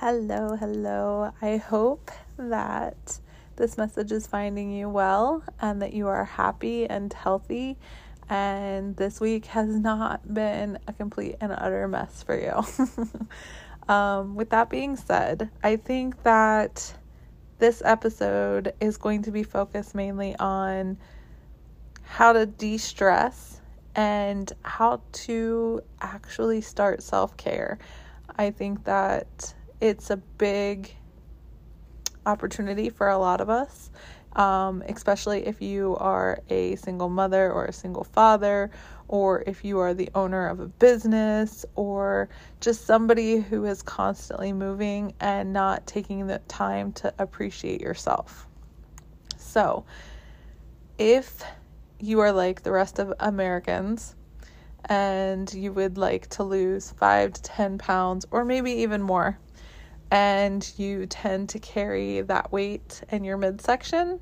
Hello, hello. I hope that this message is finding you well and that you are happy and healthy. And this week has not been a complete and utter mess for you. um, with that being said, I think that this episode is going to be focused mainly on how to de stress and how to actually start self care. I think that it's a big opportunity for a lot of us, um, especially if you are a single mother or a single father, or if you are the owner of a business, or just somebody who is constantly moving and not taking the time to appreciate yourself. So, if you are like the rest of Americans, and you would like to lose five to 10 pounds, or maybe even more, and you tend to carry that weight in your midsection,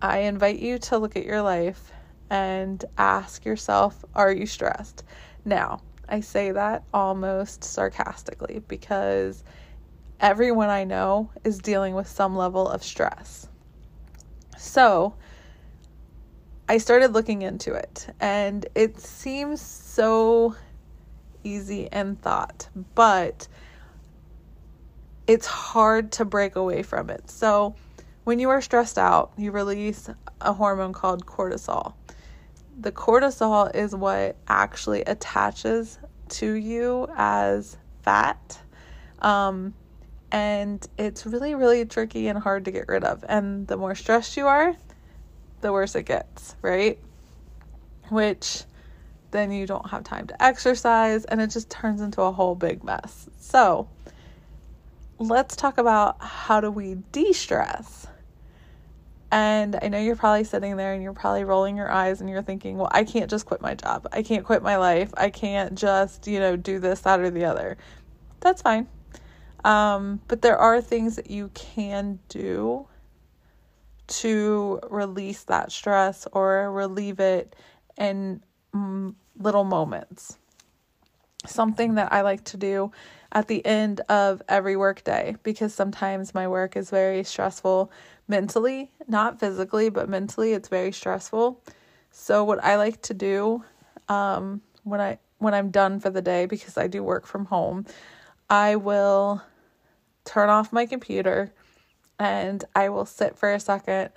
I invite you to look at your life and ask yourself, are you stressed? Now, I say that almost sarcastically because everyone I know is dealing with some level of stress. So, I started looking into it and it seems so easy in thought, but it's hard to break away from it. So, when you are stressed out, you release a hormone called cortisol. The cortisol is what actually attaches to you as fat. Um, and it's really, really tricky and hard to get rid of. And the more stressed you are, the worse it gets, right? Which then you don't have time to exercise and it just turns into a whole big mess. So, let's talk about how do we de-stress. And I know you're probably sitting there and you're probably rolling your eyes and you're thinking, well, I can't just quit my job. I can't quit my life. I can't just, you know, do this, that, or the other. That's fine. Um, but there are things that you can do to release that stress or relieve it in mm, little moments. Something that I like to do at the end of every workday because sometimes my work is very stressful mentally, not physically, but mentally it's very stressful. So what I like to do um, when I when I'm done for the day because I do work from home, I will turn off my computer and I will sit for a second.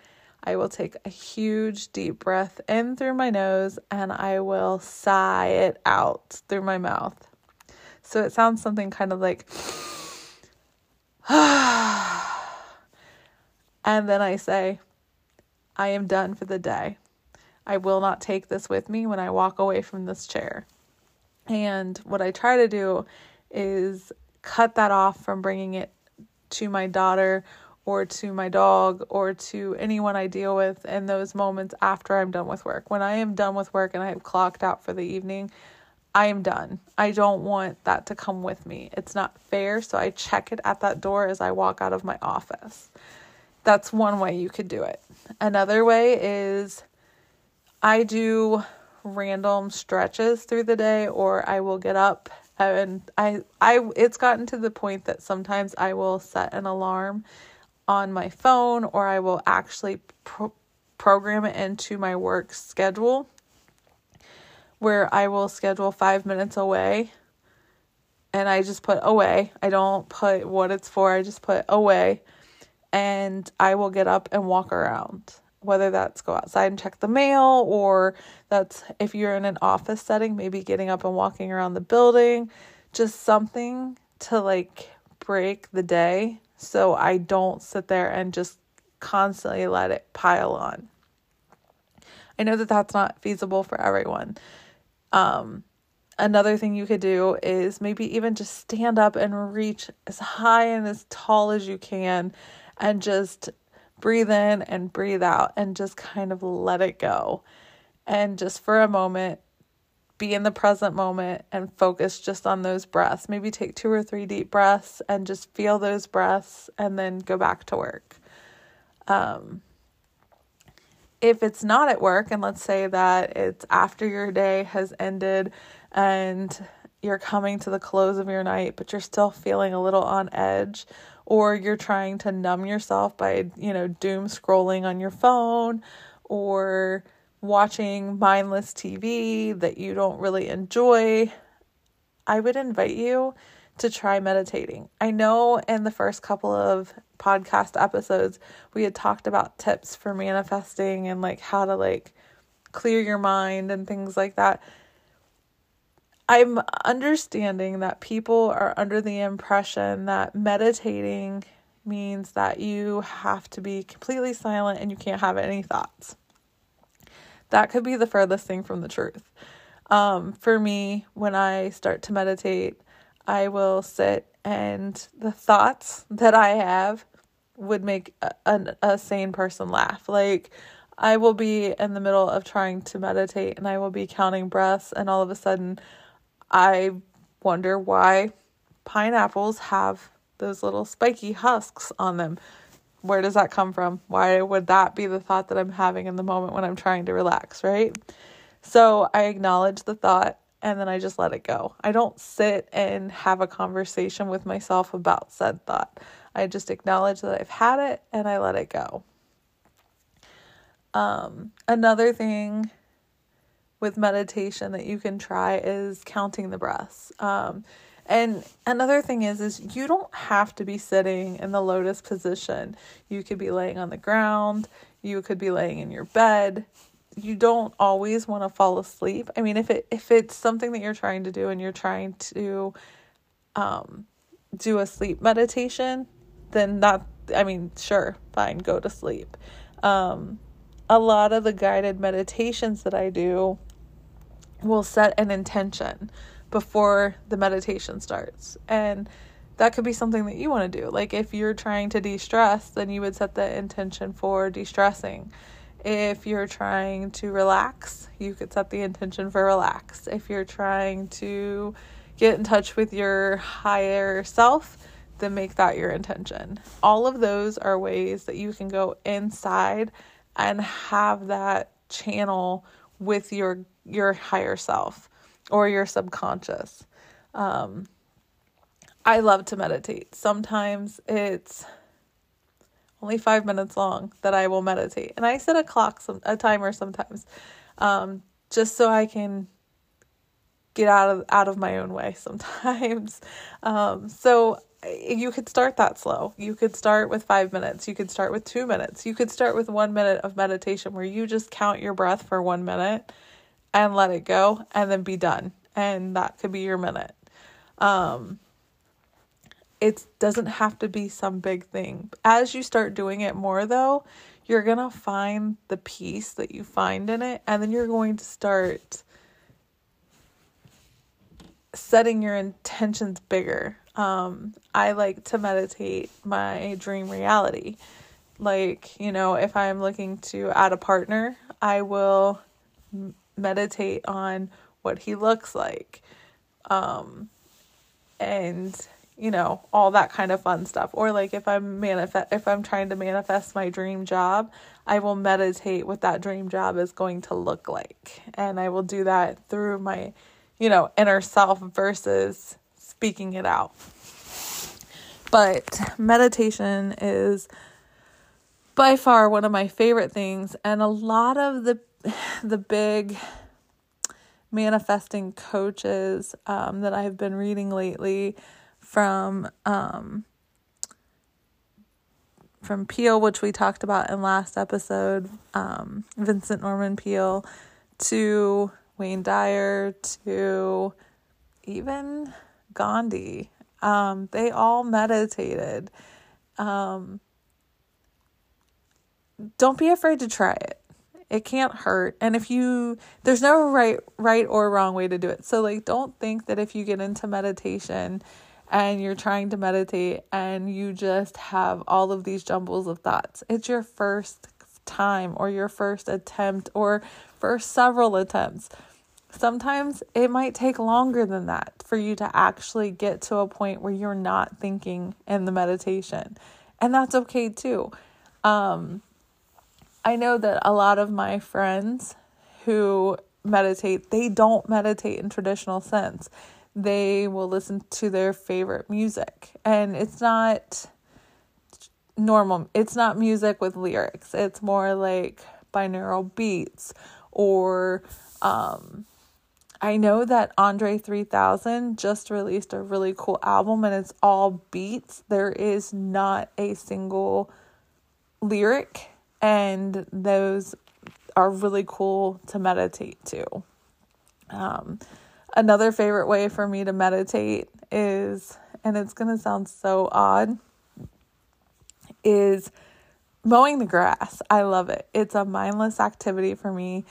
I will take a huge deep breath in through my nose and I will sigh it out through my mouth. So it sounds something kind of like, and then I say, I am done for the day. I will not take this with me when I walk away from this chair. And what I try to do is cut that off from bringing it to my daughter or to my dog or to anyone I deal with in those moments after I'm done with work. When I am done with work and I have clocked out for the evening, I am done. I don't want that to come with me. It's not fair. So I check it at that door as I walk out of my office. That's one way you could do it. Another way is I do random stretches through the day or I will get up and I I it's gotten to the point that sometimes I will set an alarm on my phone or I will actually pro- program it into my work schedule where I will schedule five minutes away and I just put away. I don't put what it's for, I just put away and I will get up and walk around. Whether that's go outside and check the mail, or that's if you're in an office setting, maybe getting up and walking around the building, just something to like break the day so I don't sit there and just constantly let it pile on. I know that that's not feasible for everyone. Um, another thing you could do is maybe even just stand up and reach as high and as tall as you can and just breathe in and breathe out and just kind of let it go. And just for a moment, be in the present moment and focus just on those breaths. Maybe take two or three deep breaths and just feel those breaths and then go back to work. Um, if it's not at work, and let's say that it's after your day has ended and you're coming to the close of your night, but you're still feeling a little on edge, or you're trying to numb yourself by, you know, doom scrolling on your phone or watching mindless TV that you don't really enjoy, I would invite you to try meditating. I know in the first couple of podcast episodes we had talked about tips for manifesting and like how to like clear your mind and things like that. I'm understanding that people are under the impression that meditating means that you have to be completely silent and you can't have any thoughts. That could be the furthest thing from the truth. Um, for me, when I start to meditate, I will sit and the thoughts that I have would make a, a, a sane person laugh. Like, I will be in the middle of trying to meditate and I will be counting breaths, and all of a sudden, I wonder why pineapples have those little spiky husks on them. Where does that come from? Why would that be the thought that I'm having in the moment when I'm trying to relax, right? So I acknowledge the thought and then I just let it go. I don't sit and have a conversation with myself about said thought. I just acknowledge that I've had it and I let it go. Um, another thing with meditation that you can try is counting the breaths. Um, and another thing is is you don't have to be sitting in the lotus position. You could be laying on the ground, you could be laying in your bed. You don't always want to fall asleep. I mean, if it if it's something that you're trying to do and you're trying to um do a sleep meditation, then that I mean, sure, fine, go to sleep. Um a lot of the guided meditations that I do will set an intention before the meditation starts. And that could be something that you want to do. Like if you're trying to de stress, then you would set the intention for de stressing. If you're trying to relax, you could set the intention for relax. If you're trying to get in touch with your higher self, then make that your intention. All of those are ways that you can go inside and have that channel with your your higher self or your subconscious. Um, I love to meditate. Sometimes it's only five minutes long that I will meditate, and I set a clock, some a timer sometimes, um, just so I can get out of out of my own way sometimes. Um, so you could start that slow. You could start with five minutes. You could start with two minutes. You could start with one minute of meditation where you just count your breath for one minute and let it go and then be done. And that could be your minute. Um, it doesn't have to be some big thing. As you start doing it more, though, you're going to find the peace that you find in it, and then you're going to start setting your intentions bigger. Um, I like to meditate my dream reality. Like, you know, if I'm looking to add a partner, I will meditate on what he looks like. Um and you know all that kind of fun stuff. Or like if i'm manifest if i'm trying to manifest my dream job i will meditate what that dream job is going to look like. And i will do that through my you know inner self versus speaking it out. But meditation is by far one of my favorite things and a lot of the the big manifesting coaches um, that I've been reading lately from um, from Peale, which we talked about in last episode, um, Vincent Norman Peale, to Wayne Dyer, to even Gandhi. Um, they all meditated. Um, don't be afraid to try it. It can't hurt. And if you there's no right right or wrong way to do it. So like don't think that if you get into meditation and you're trying to meditate and you just have all of these jumbles of thoughts. It's your first time or your first attempt or first several attempts. Sometimes it might take longer than that for you to actually get to a point where you're not thinking in the meditation. And that's okay too. Um, I know that a lot of my friends who meditate, they don't meditate in traditional sense. they will listen to their favorite music. And it's not normal, it's not music with lyrics, it's more like binaural beats or um, I know that Andre 3000 just released a really cool album and it's all beats. There is not a single lyric, and those are really cool to meditate to. Um, another favorite way for me to meditate is, and it's going to sound so odd, is mowing the grass. I love it. It's a mindless activity for me.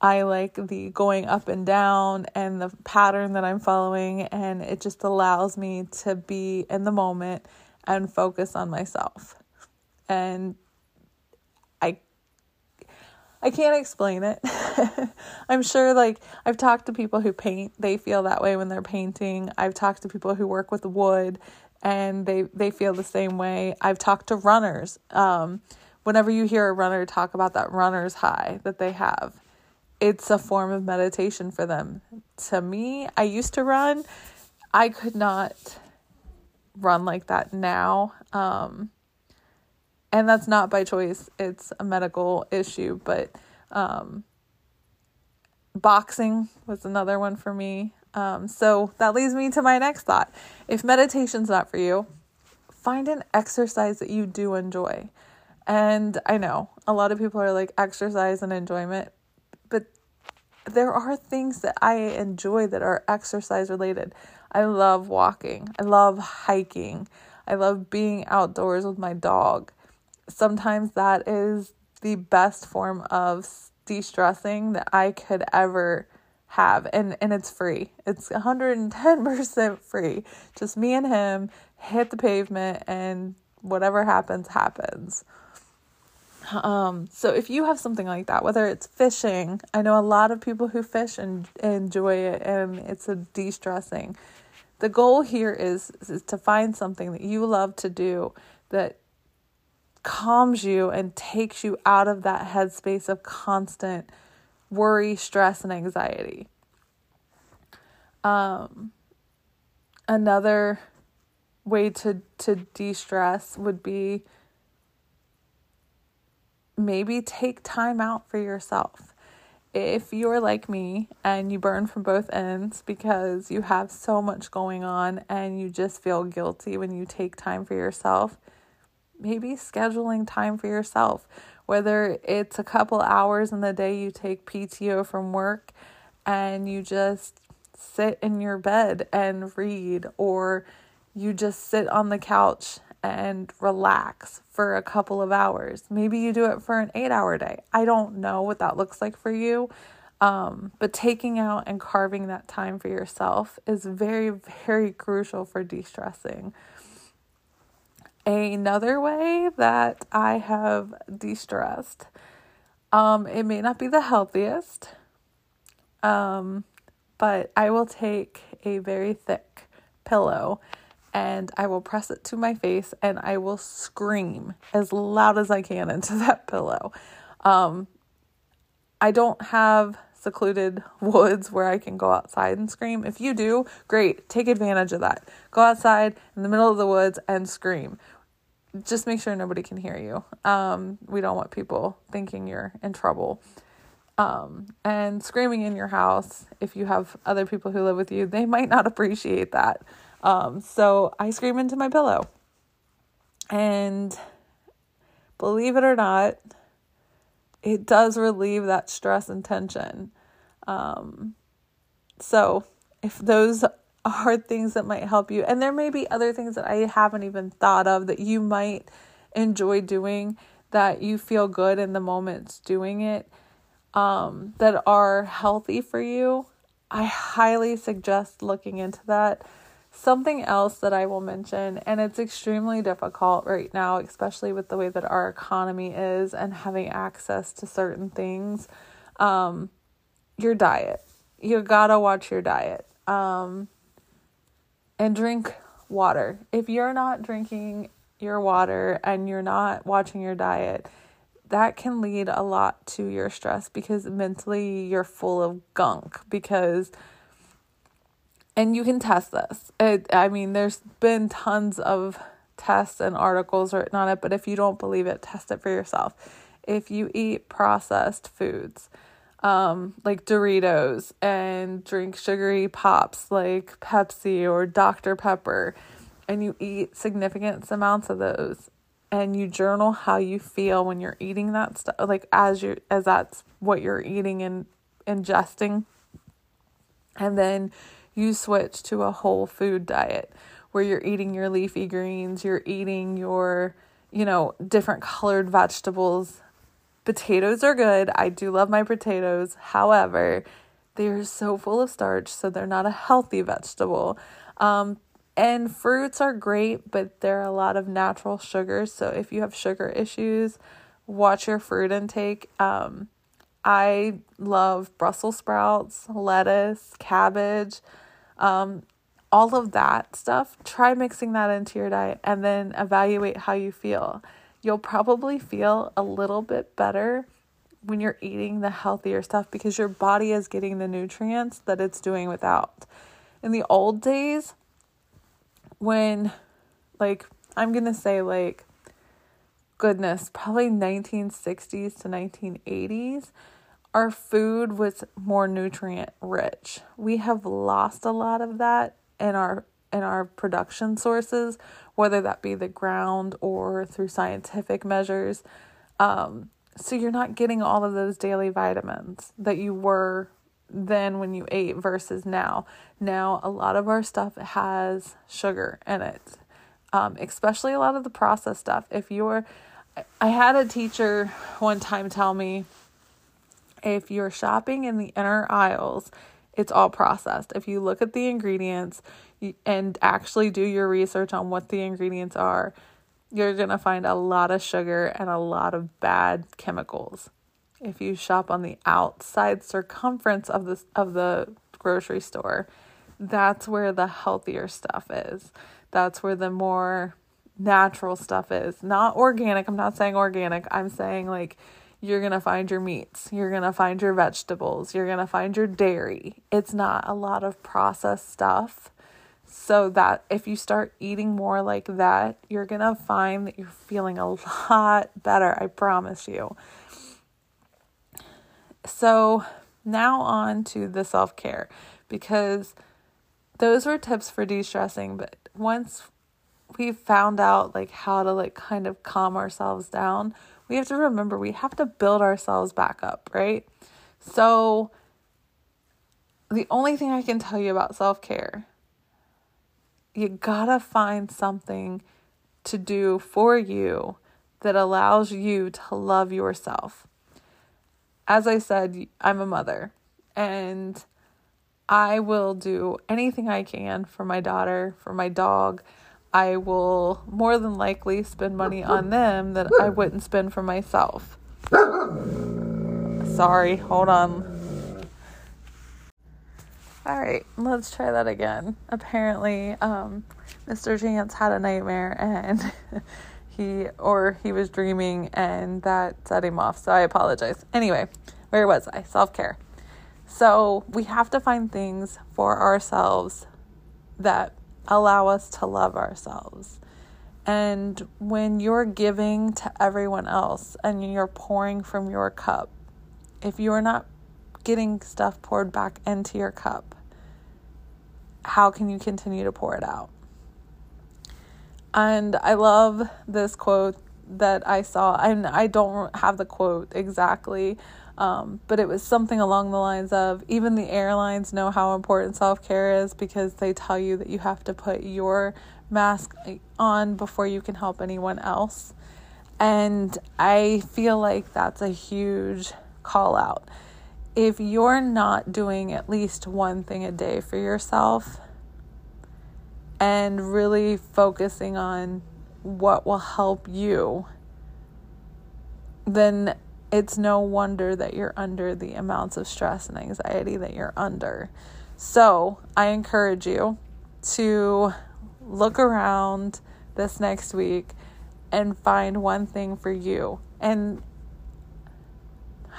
I like the going up and down and the pattern that I'm following, and it just allows me to be in the moment and focus on myself. And I can't explain it. I'm sure like I've talked to people who paint, they feel that way when they're painting. I've talked to people who work with wood and they they feel the same way. I've talked to runners. Um, whenever you hear a runner talk about that runner's high that they have, it's a form of meditation for them. To me, I used to run. I could not run like that now. Um, and that's not by choice, it's a medical issue. But um, boxing was another one for me. Um, so that leads me to my next thought. If meditation's not for you, find an exercise that you do enjoy. And I know a lot of people are like exercise and enjoyment but there are things that I enjoy that are exercise related. I love walking. I love hiking. I love being outdoors with my dog. Sometimes that is the best form of de-stressing that I could ever have and and it's free. It's 110% free. Just me and him hit the pavement and whatever happens happens. Um, so if you have something like that, whether it's fishing, I know a lot of people who fish and enjoy it and it's a de-stressing. The goal here is, is to find something that you love to do that calms you and takes you out of that headspace of constant worry, stress, and anxiety. Um, another way to to de-stress would be maybe take time out for yourself. If you're like me and you burn from both ends because you have so much going on and you just feel guilty when you take time for yourself, maybe scheduling time for yourself, whether it's a couple hours in the day you take PTO from work and you just sit in your bed and read, or you just sit on the couch and relax for a couple of hours. Maybe you do it for an eight hour day. I don't know what that looks like for you. Um, but taking out and carving that time for yourself is very, very crucial for de stressing. Another way that I have de stressed, um, it may not be the healthiest, um, but I will take a very thick pillow and I will press it to my face and I will scream as loud as I can into that pillow. Um, I don't have secluded woods where I can go outside and scream. If you do, great, take advantage of that. Go outside in the middle of the woods and scream. Just make sure nobody can hear you. Um, we don't want people thinking you're in trouble. Um, and screaming in your house, if you have other people who live with you, they might not appreciate that. Um, so I scream into my pillow. And believe it or not, it does relieve that stress and tension. Um, so if those are things that might help you, and there may be other things that I haven't even thought of that you might enjoy doing that you feel good in the moments doing it um, that are healthy for you, I highly suggest looking into that Something else that I will mention, and it's extremely difficult right now, especially with the way that our economy is and having access to certain things, um, your diet. You gotta watch your diet. Um, and drink water. If you're not drinking your water and you're not watching your diet, that can lead a lot to your stress because mentally you're full of gunk because and you can test this. It, I mean, there's been tons of tests and articles written on it, but if you don't believe it, test it for yourself. If you eat processed foods, um, like Doritos and drink sugary pops like Pepsi or Dr. Pepper, and you eat significant amounts of those, and you journal how you feel when you're eating that stuff, like as you as that's what you're eating and ingesting, and then you switch to a whole food diet where you're eating your leafy greens, you're eating your, you know, different colored vegetables Potatoes are good. I do love my potatoes. However, they are so full of starch, so they're not a healthy vegetable. Um, and fruits are great, but there are a lot of natural sugars. So if you have sugar issues, watch your fruit intake. Um, I love Brussels sprouts, lettuce, cabbage, um, all of that stuff. Try mixing that into your diet and then evaluate how you feel you'll probably feel a little bit better when you're eating the healthier stuff because your body is getting the nutrients that it's doing without. In the old days, when, like, I'm gonna say, like, goodness, probably 1960s to 1980s, our food was more nutrient rich. We have lost a lot of that in our in our production sources whether that be the ground or through scientific measures. Um, so you're not getting all of those daily vitamins that you were then when you ate versus now. Now, a lot of our stuff has sugar in it, um, especially a lot of the processed stuff. If you're, I had a teacher one time tell me if you're shopping in the inner aisles, it's all processed. If you look at the ingredients, and actually do your research on what the ingredients are, you're going to find a lot of sugar and a lot of bad chemicals. If you shop on the outside circumference of the of the grocery store, that's where the healthier stuff is. That's where the more natural stuff is. Not organic. I'm not saying organic. I'm saying like you're going to find your meats, you're going to find your vegetables, you're going to find your dairy. It's not a lot of processed stuff so that if you start eating more like that, you're going to find that you're feeling a lot better. I promise you. So, now on to the self care because those were tips for de stressing. But once we found out like how to like kind of calm ourselves down, we have to remember we have to build ourselves back up, right? So, the only thing I can tell you about self care you gotta find something to do for you that allows you to love yourself. As I said, I'm a mother and I will do anything I can for my daughter, for my dog. I will more than likely spend money on them that I wouldn't spend for myself. Sorry, hold on. All right, let's try that again. Apparently, um, Mr. Chance had a nightmare and he, or he was dreaming and that set him off. So I apologize. Anyway, where was I? Self care. So we have to find things for ourselves that allow us to love ourselves. And when you're giving to everyone else and you're pouring from your cup, if you're not getting stuff poured back into your cup, how can you continue to pour it out? And I love this quote that I saw, and I don't have the quote exactly, um, but it was something along the lines of even the airlines know how important self care is because they tell you that you have to put your mask on before you can help anyone else. And I feel like that's a huge call out if you're not doing at least one thing a day for yourself and really focusing on what will help you, then it's no wonder that you're under the amounts of stress and anxiety that you're under. So, I encourage you to look around this next week and find one thing for you. And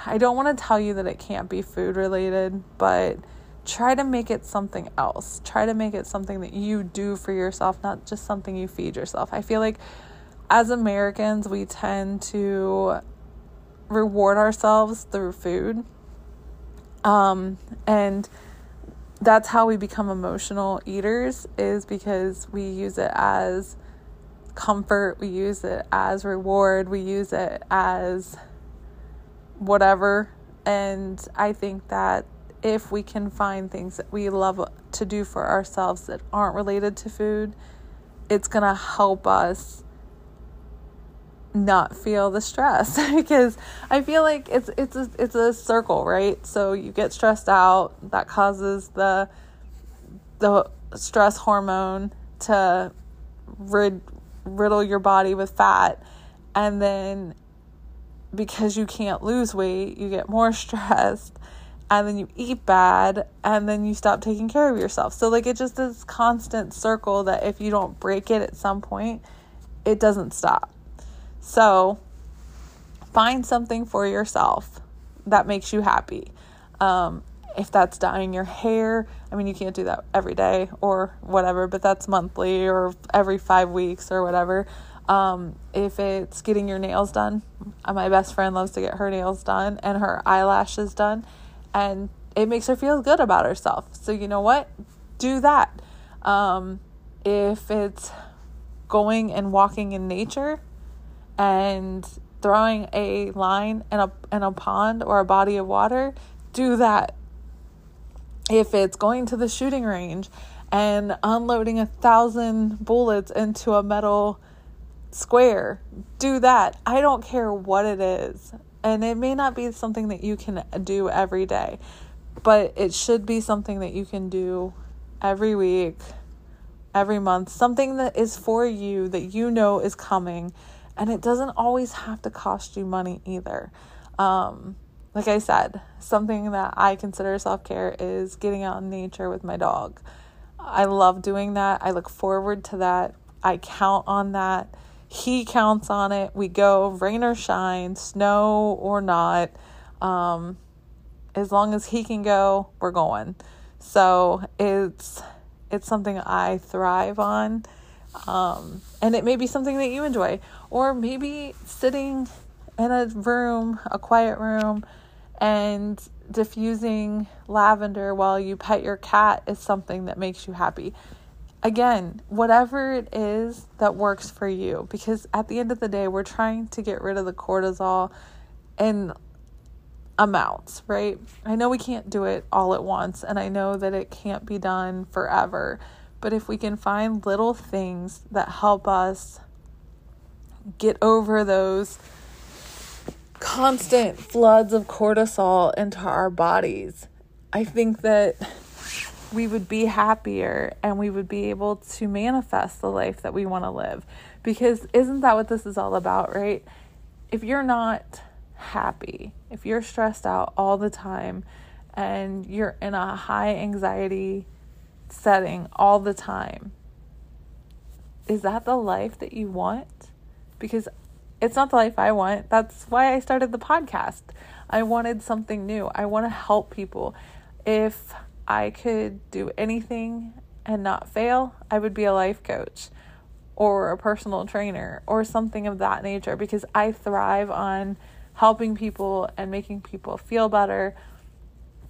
I don't want to tell you that it can't be food related, but try to make it something else. Try to make it something that you do for yourself, not just something you feed yourself. I feel like as Americans, we tend to reward ourselves through food. Um, and that's how we become emotional eaters is because we use it as comfort, we use it as reward, we use it as whatever. And I think that if we can find things that we love to do for ourselves that aren't related to food, it's going to help us not feel the stress because I feel like it's it's a, it's a circle, right? So you get stressed out, that causes the the stress hormone to rid, riddle your body with fat and then because you can't lose weight, you get more stressed and then you eat bad and then you stop taking care of yourself. So like it's just this constant circle that if you don't break it at some point, it doesn't stop. So find something for yourself that makes you happy. Um, if that's dyeing your hair, I mean, you can't do that every day or whatever, but that's monthly or every five weeks or whatever. Um, if it's getting your nails done, my best friend loves to get her nails done and her eyelashes done and it makes her feel good about herself. So, you know what? Do that. Um, if it's going and walking in nature and throwing a line in a in a pond or a body of water, do that. If it's going to the shooting range and unloading a thousand bullets into a metal square, do that. I don't care what it is. And it may not be something that you can do every day, but it should be something that you can do every week, every month, something that is for you that you know is coming. And it doesn't always have to cost you money either. Um, like I said, something that I consider self care is getting out in nature with my dog. I love doing that. I look forward to that. I count on that he counts on it. We go rain or shine, snow or not. Um, as long as he can go, we're going. So it's it's something I thrive on. Um, and it may be something that you enjoy, or maybe sitting in a room, a quiet room, and diffusing lavender while you pet your cat is something that makes you happy. Again, whatever it is that works for you, because at the end of the day, we're trying to get rid of the cortisol in amounts, right? I know we can't do it all at once, and I know that it can't be done forever, but if we can find little things that help us get over those constant floods of cortisol into our bodies, I think that we would be happier and we would be able to manifest the life that we want to live. Because isn't that what this is all about, right? If you're not happy, if you're stressed out all the time and you're in a high anxiety setting all the time, is that the life that you want? Because it's not the life I want. That's why I started the podcast. I wanted something new. I want to help people. If I could do anything and not fail, I would be a life coach or a personal trainer or something of that nature because I thrive on helping people and making people feel better.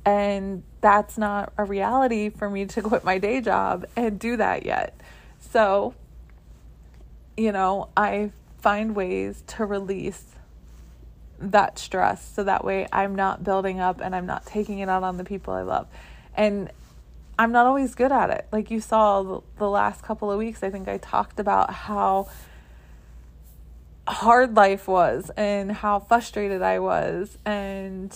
And that's not a reality for me to quit my day job and do that yet. So, you know, I find ways to release that stress so that way I'm not building up and I'm not taking it out on the people I love. And I'm not always good at it. Like you saw the, last couple of weeks, I think I talked about how hard life was and how frustrated I was. And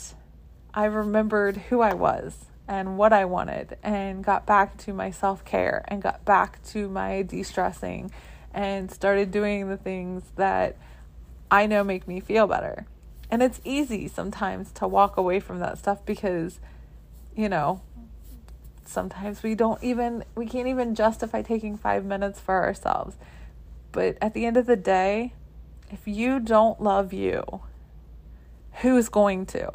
I remembered who I was and what I wanted and got back to my self care and got back to my de stressing and started doing the things that I know make me feel better. And it's easy sometimes to walk away from that stuff because, you know, sometimes we don't even we can't even justify taking 5 minutes for ourselves. But at the end of the day, if you don't love you, Who's going to?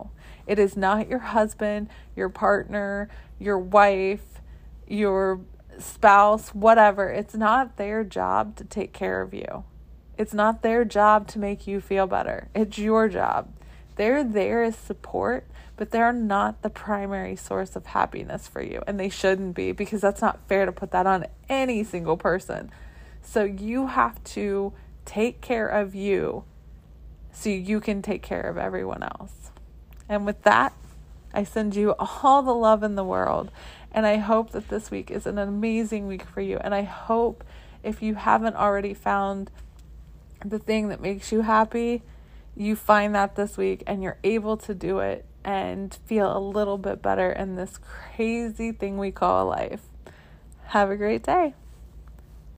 It is not your husband, your partner, your wife, your spouse, whatever. It's not their job to take care of you. It's not their job to make you feel better. It's your job. They're there as support, but they're not the primary source of happiness for you. And they shouldn't be because that's not fair to put that on any single person. So you have to take care of you so you can take care of everyone else. And with that, I send you all the love in the world. And I hope that this week is an amazing week for you. And I hope if you haven't already found the thing that makes you happy, you find that this week and you're able to do it and feel a little bit better in this crazy thing we call life. Have a great day.